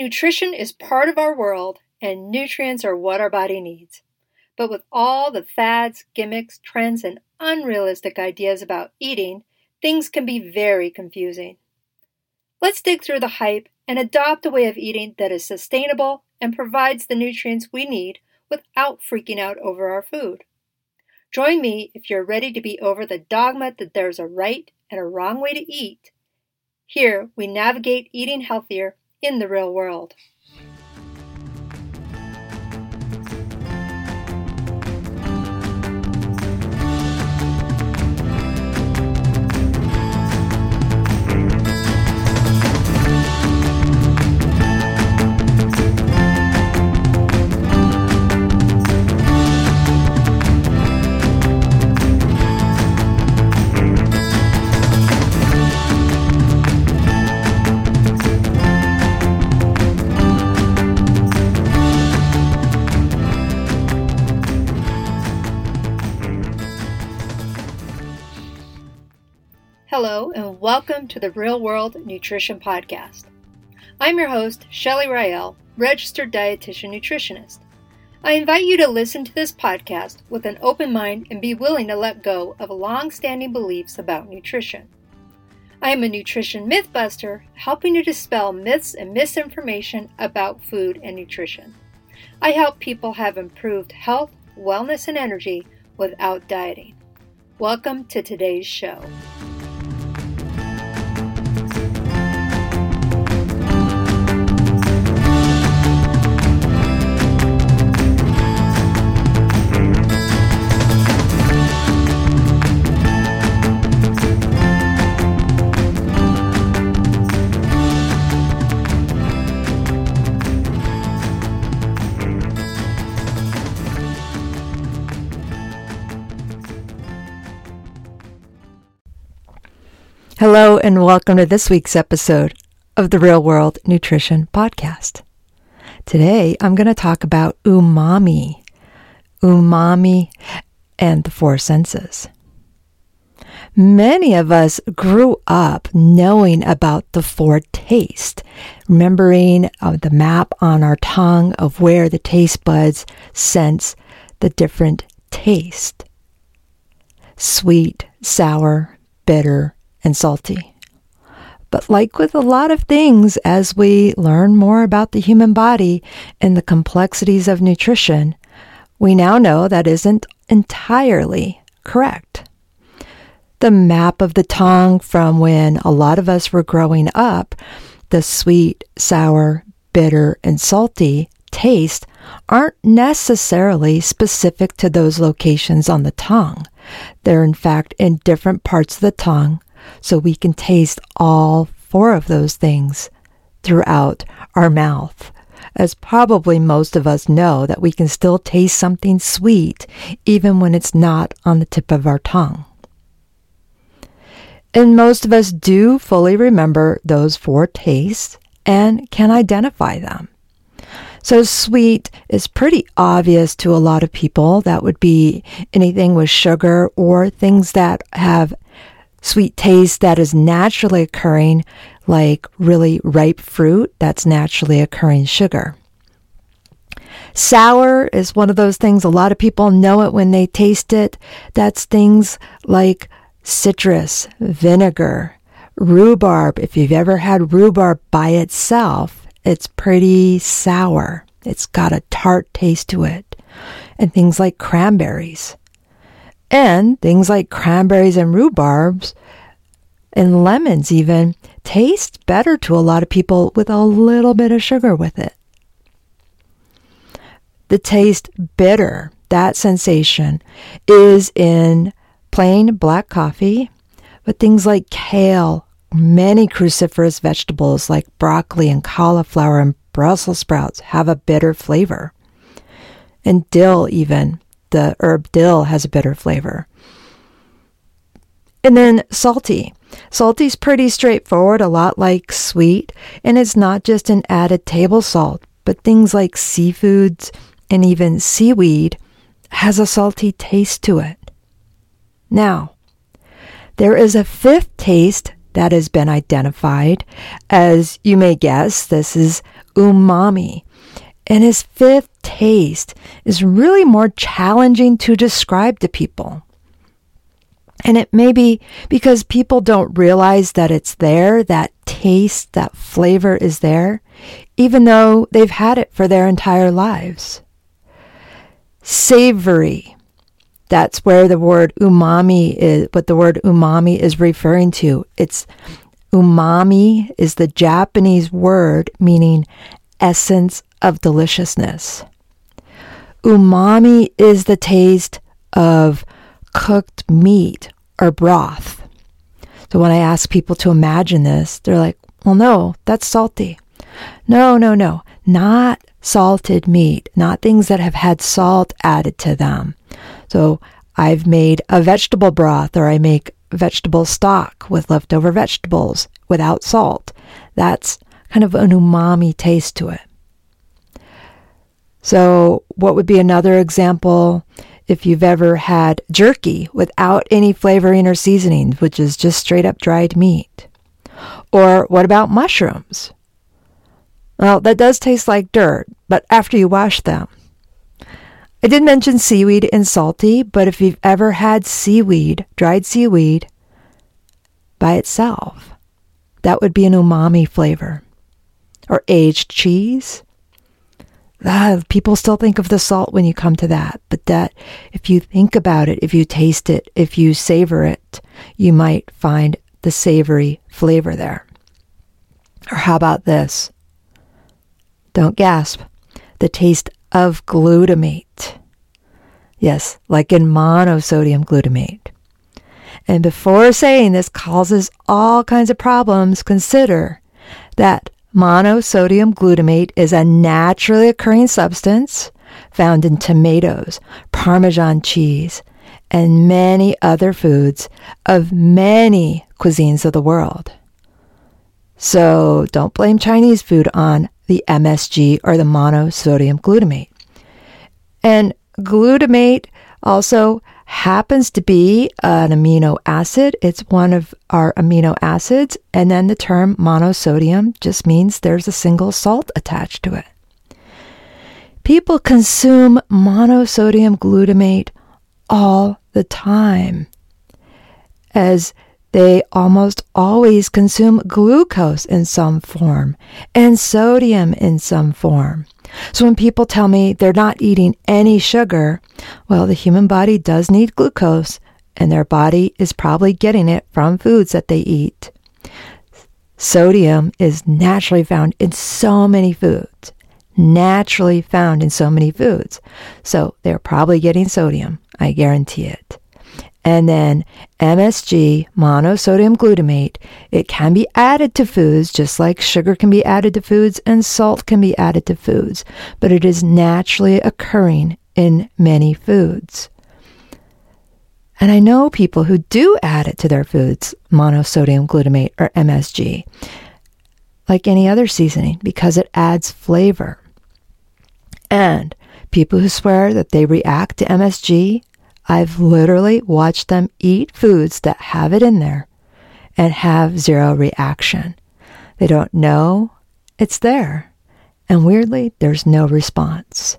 Nutrition is part of our world, and nutrients are what our body needs. But with all the fads, gimmicks, trends, and unrealistic ideas about eating, things can be very confusing. Let's dig through the hype and adopt a way of eating that is sustainable and provides the nutrients we need without freaking out over our food. Join me if you're ready to be over the dogma that there's a right and a wrong way to eat. Here we navigate eating healthier in the real world. Hello, and welcome to the Real World Nutrition Podcast. I'm your host, Shelly Rael, registered dietitian nutritionist. I invite you to listen to this podcast with an open mind and be willing to let go of long standing beliefs about nutrition. I am a nutrition mythbuster, helping to dispel myths and misinformation about food and nutrition. I help people have improved health, wellness, and energy without dieting. Welcome to today's show. Hello, and welcome to this week's episode of the Real World Nutrition Podcast. Today, I'm going to talk about umami, umami, and the four senses. Many of us grew up knowing about the four tastes, remembering uh, the map on our tongue of where the taste buds sense the different taste sweet, sour, bitter, and salty. But like with a lot of things, as we learn more about the human body and the complexities of nutrition, we now know that isn't entirely correct. The map of the tongue from when a lot of us were growing up, the sweet, sour, bitter, and salty taste aren't necessarily specific to those locations on the tongue. They're in fact in different parts of the tongue so we can taste all four of those things throughout our mouth. As probably most of us know that we can still taste something sweet even when it's not on the tip of our tongue. And most of us do fully remember those four tastes and can identify them. So sweet is pretty obvious to a lot of people. That would be anything with sugar or things that have sweet taste that is naturally occurring, like really ripe fruit that's naturally occurring sugar. Sour is one of those things, a lot of people know it when they taste it. That's things like citrus, vinegar, rhubarb. If you've ever had rhubarb by itself, it's pretty sour. It's got a tart taste to it. And things like cranberries. And things like cranberries and rhubarbs and lemons even taste better to a lot of people with a little bit of sugar with it. The taste bitter, that sensation is in plain black coffee, but things like kale, many cruciferous vegetables like broccoli and cauliflower and Brussels sprouts have a bitter flavor. And dill even the herb dill has a bitter flavor. And then salty. Salty's pretty straightforward, a lot like sweet, and it's not just an added table salt, but things like seafoods and even seaweed has a salty taste to it. Now, there is a fifth taste that has been identified. As you may guess, this is umami. And his fifth taste is really more challenging to describe to people. And it may be because people don't realize that it's there, that taste, that flavor is there, even though they've had it for their entire lives. Savory. That's where the word umami is, what the word umami is referring to. It's umami is the Japanese word meaning essence of deliciousness. Umami is the taste of cooked meat or broth. So when I ask people to imagine this, they're like, well, no, that's salty. No, no, no, not salted meat, not things that have had salt added to them. So I've made a vegetable broth or I make vegetable stock with leftover vegetables without salt. That's kind of an umami taste to it. So, what would be another example if you've ever had jerky without any flavoring or seasoning, which is just straight up dried meat? Or what about mushrooms? Well, that does taste like dirt, but after you wash them. I did mention seaweed and salty, but if you've ever had seaweed, dried seaweed, by itself, that would be an umami flavor. Or aged cheese ah, people still think of the salt when you come to that, but that if you think about it, if you taste it, if you savor it, you might find the savory flavor there. Or how about this? Don't gasp. The taste of glutamate. Yes, like in monosodium glutamate. And before saying this causes all kinds of problems, consider that Monosodium glutamate is a naturally occurring substance found in tomatoes, Parmesan cheese, and many other foods of many cuisines of the world. So don't blame Chinese food on the MSG or the monosodium glutamate. And glutamate also happens to be an amino acid. It's one of our amino acids. And then the term monosodium just means there's a single salt attached to it. People consume monosodium glutamate all the time as they almost always consume glucose in some form and sodium in some form. So when people tell me they're not eating any sugar, well, the human body does need glucose and their body is probably getting it from foods that they eat. Sodium is naturally found in so many foods. Naturally found in so many foods. So they're probably getting sodium. I guarantee it. And then MSG, monosodium glutamate, it can be added to foods just like sugar can be added to foods and salt can be added to foods, but it is naturally occurring in many foods. And I know people who do add it to their foods, monosodium glutamate or MSG, like any other seasoning, because it adds flavor. And people who swear that they react to MSG I've literally watched them eat foods that have it in there and have zero reaction. They don't know it's there. And weirdly, there's no response.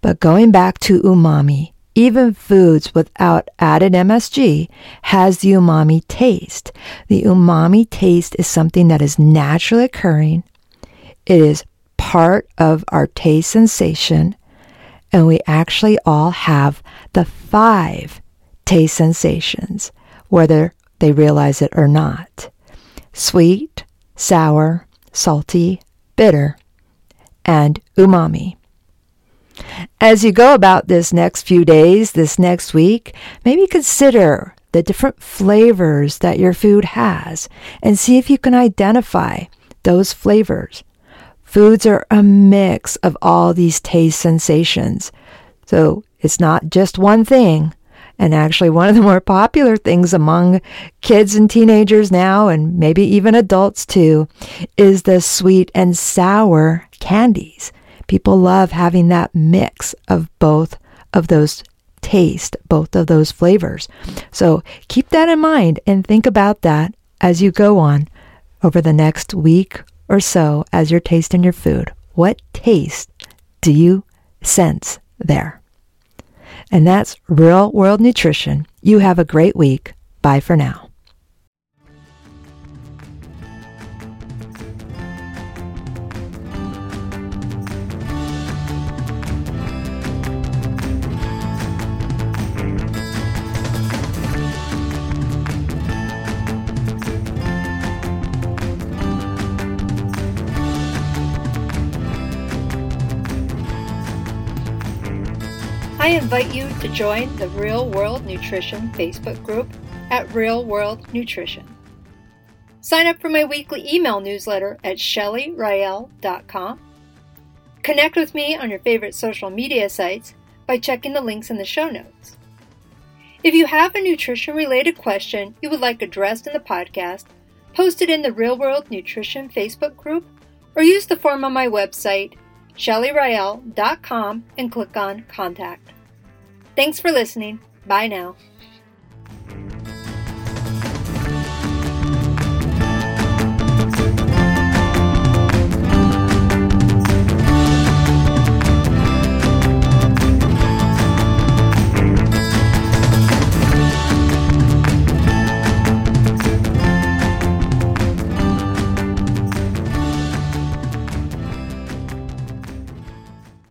But going back to umami, even foods without added MSG has the umami taste. The umami taste is something that is naturally occurring. It is part of our taste sensation and we actually all have the five taste sensations, whether they realize it or not sweet, sour, salty, bitter, and umami. As you go about this next few days, this next week, maybe consider the different flavors that your food has and see if you can identify those flavors Foods are a mix of all these taste sensations. So it's not just one thing. And actually, one of the more popular things among kids and teenagers now, and maybe even adults too, is the sweet and sour candies. People love having that mix of both of those taste both of those flavors. So keep that in mind and think about that as you go on over the next week or so as your taste in your food. What taste do you sense there? And that's real world nutrition. You have a great week. Bye for now. I invite you to join the Real World Nutrition Facebook group at Real World Nutrition. Sign up for my weekly email newsletter at shellyrael.com. Connect with me on your favorite social media sites by checking the links in the show notes. If you have a nutrition related question you would like addressed in the podcast, post it in the Real World Nutrition Facebook group or use the form on my website, shellyrael.com, and click on Contact. Thanks for listening. Bye now.